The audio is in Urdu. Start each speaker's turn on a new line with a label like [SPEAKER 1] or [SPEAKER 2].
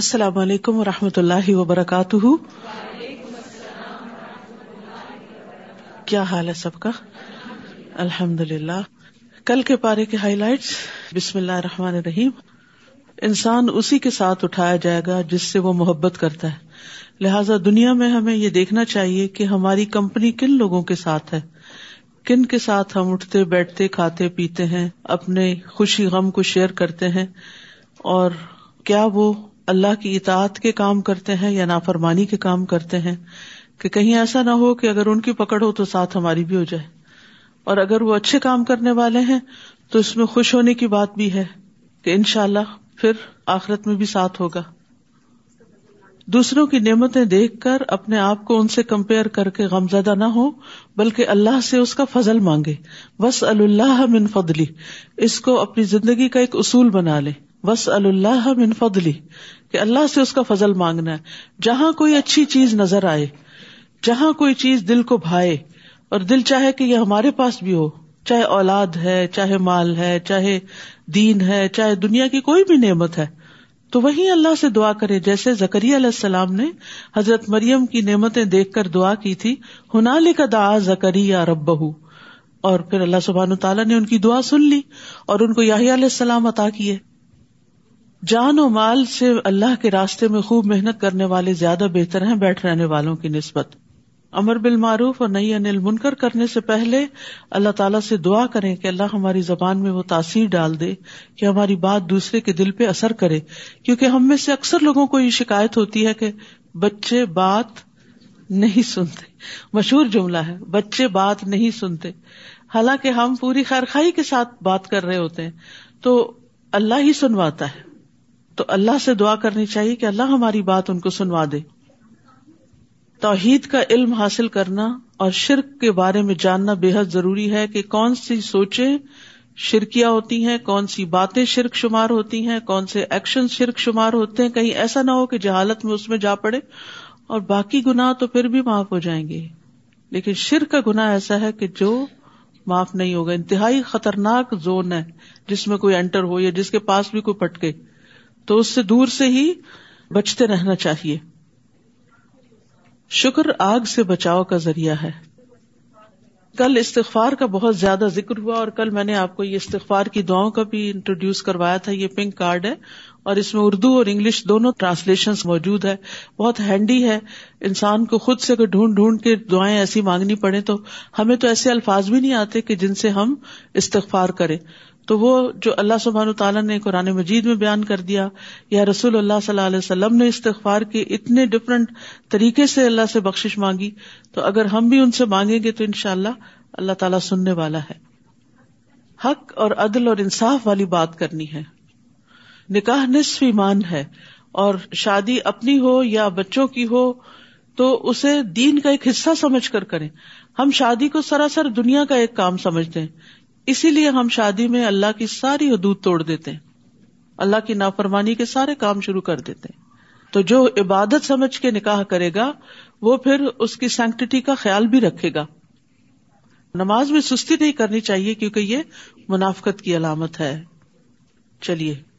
[SPEAKER 1] السلام علیکم و رحمۃ اللہ وبرکاتہ۔ کیا حال ہے سب کا؟ الحمد للہ کل کے پارے کے ہائی لائٹس بسم اللہ الرحمن الرحیم۔ انسان اسی کے ساتھ اٹھایا جائے گا جس سے وہ محبت کرتا ہے۔ لہذا دنیا میں ہمیں یہ دیکھنا چاہیے کہ ہماری کمپنی کن لوگوں کے ساتھ ہے؟ کن کے ساتھ ہم اٹھتے، بیٹھتے، کھاتے، پیتے ہیں، اپنے خوشی، غم کو شیئر کرتے ہیں؟ اور کیا وہ اللہ کی اطاعت کے کام کرتے ہیں یا نافرمانی کے کام کرتے ہیں کہ کہیں ایسا نہ ہو کہ اگر ان کی پکڑ ہو تو ساتھ ہماری بھی ہو جائے۔ اور اگر وہ اچھے کام کرنے والے ہیں تو اس میں خوش ہونے کی بات بھی ہے کہ ان شاء اللہ پھر آخرت میں بھی ساتھ ہوگا۔ دوسروں کی نعمتیں دیکھ کر اپنے آپ کو ان سے کمپیئر کر کے غم زدہ نہ ہو، بلکہ اللہ سے اس کا فضل مانگے۔ بس اللہ من فضلی اس کو اپنی زندگی کا ایک اصول بنا لے۔ بس اللہ من فضلی کہ اللہ سے اس کا فضل مانگنا ہے۔ جہاں کوئی اچھی چیز نظر آئے، جہاں کوئی چیز دل کو بھائے اور دل چاہے کہ یہ ہمارے پاس بھی ہو، چاہے اولاد ہے، چاہے مال ہے، چاہے دین ہے، چاہے دنیا کی کوئی بھی نعمت ہے، تو وہی اللہ سے دعا کرے۔ جیسے زکری علیہ السلام نے حضرت مریم کی نعمتیں دیکھ کر دعا کی تھی ہنال کا دا زکری یا رب اور پھر اللہ سبحان تعالیٰ نے ان کی دعا سن لی اور ان کو یاہی علیہ السلام عطا کیے۔ جان و مال سے اللہ کے راستے میں خوب محنت کرنے والے زیادہ بہتر ہیں بیٹھ رہنے والوں کی نسبت۔ امر بال معروف اور نئی انل منکر کرنے سے پہلے اللہ تعالیٰ سے دعا کریں کہ اللہ ہماری زبان میں وہ تاثیر ڈال دے کہ ہماری بات دوسرے کے دل پہ اثر کرے۔ کیونکہ ہم میں سے اکثر لوگوں کو یہ شکایت ہوتی ہے کہ بچے بات نہیں سنتے۔ مشہور جملہ ہے، بچے بات نہیں سنتے۔ حالانکہ ہم پوری خیر خائی کے ساتھ بات کر رہے ہوتے ہیں، تو اللہ ہی سنواتا ہے۔ تو اللہ سے دعا کرنی چاہیے کہ اللہ ہماری بات ان کو سنوا دے۔ توحید کا علم حاصل کرنا اور شرک کے بارے میں جاننا بے حد ضروری ہے کہ کون سی سوچیں شرکیاں ہوتی ہیں، کون سی باتیں شرک شمار ہوتی ہیں، کون سے ایکشن شرک شمار ہوتے ہیں۔ کہیں ایسا نہ ہو کہ جہالت میں اس میں جا پڑے اور باقی گنا تو پھر بھی معاف ہو جائیں گے۔ لیکن شرک کا گنا ایسا ہے کہ جو معاف نہیں ہوگا۔ انتہائی خطرناک زون ہے جس میں کوئی انٹر ہو یا جس کے پاس بھی کوئی پٹکے۔ تو اس سے دور سے ہی بچتے رہنا چاہیے۔ شکر آگ سے بچاؤ کا ذریعہ ہے۔ کل استغفار کا بہت زیادہ ذکر ہوا اور کل میں نے آپ کو یہ استغفار کی دعاؤں کا بھی انٹروڈیوس کروایا تھا۔ یہ پنک کارڈ ہے۔ اور اس میں اردو اور انگلش دونوں ٹرانسلیشن موجود ہے بہت ہینڈی ہے۔ انسان کو خود سے اگر ڈھونڈ ڈھونڈ کے دعائیں ایسی مانگنی پڑے تو ہمیں تو ایسے الفاظ بھی نہیں آتے کہ جن سے ہم استغفار کریں۔ تو وہ جو اللہ سبحان تعالیٰ نے قرآن مجید میں بیان کر دیا، یا رسول اللہ صلی اللہ علیہ وسلم نے استغفار کے اتنے ڈفرنٹ طریقے سے اللہ سے بخش مانگی، تو اگر ہم بھی ان سے مانگیں گے تو ان شاء اللہ اللہ تعالیٰ سننے والا ہے۔ حق اور عدل اور انصاف والی بات کرنی ہے۔ نکاح نصف ایمان ہے اور شادی اپنی ہو یا بچوں کی ہو تو اسے دین کا ایک حصہ سمجھ کر کریں۔ ہم شادی کو سراسر دنیا کا ایک کام سمجھتے ہیں۔ اسی لیے ہم شادی میں اللہ کی ساری حدود توڑ دیتے ہیں۔ اللہ کی نافرمانی کے سارے کام شروع کر دیتے ہیں۔ تو جو عبادت سمجھ کے نکاح کرے گا، وہ پھر اس کی سینکٹی کا خیال بھی رکھے گا۔ نماز میں سستی نہیں کرنی چاہیے کیونکہ یہ منافقت کی علامت ہے۔ چلیے۔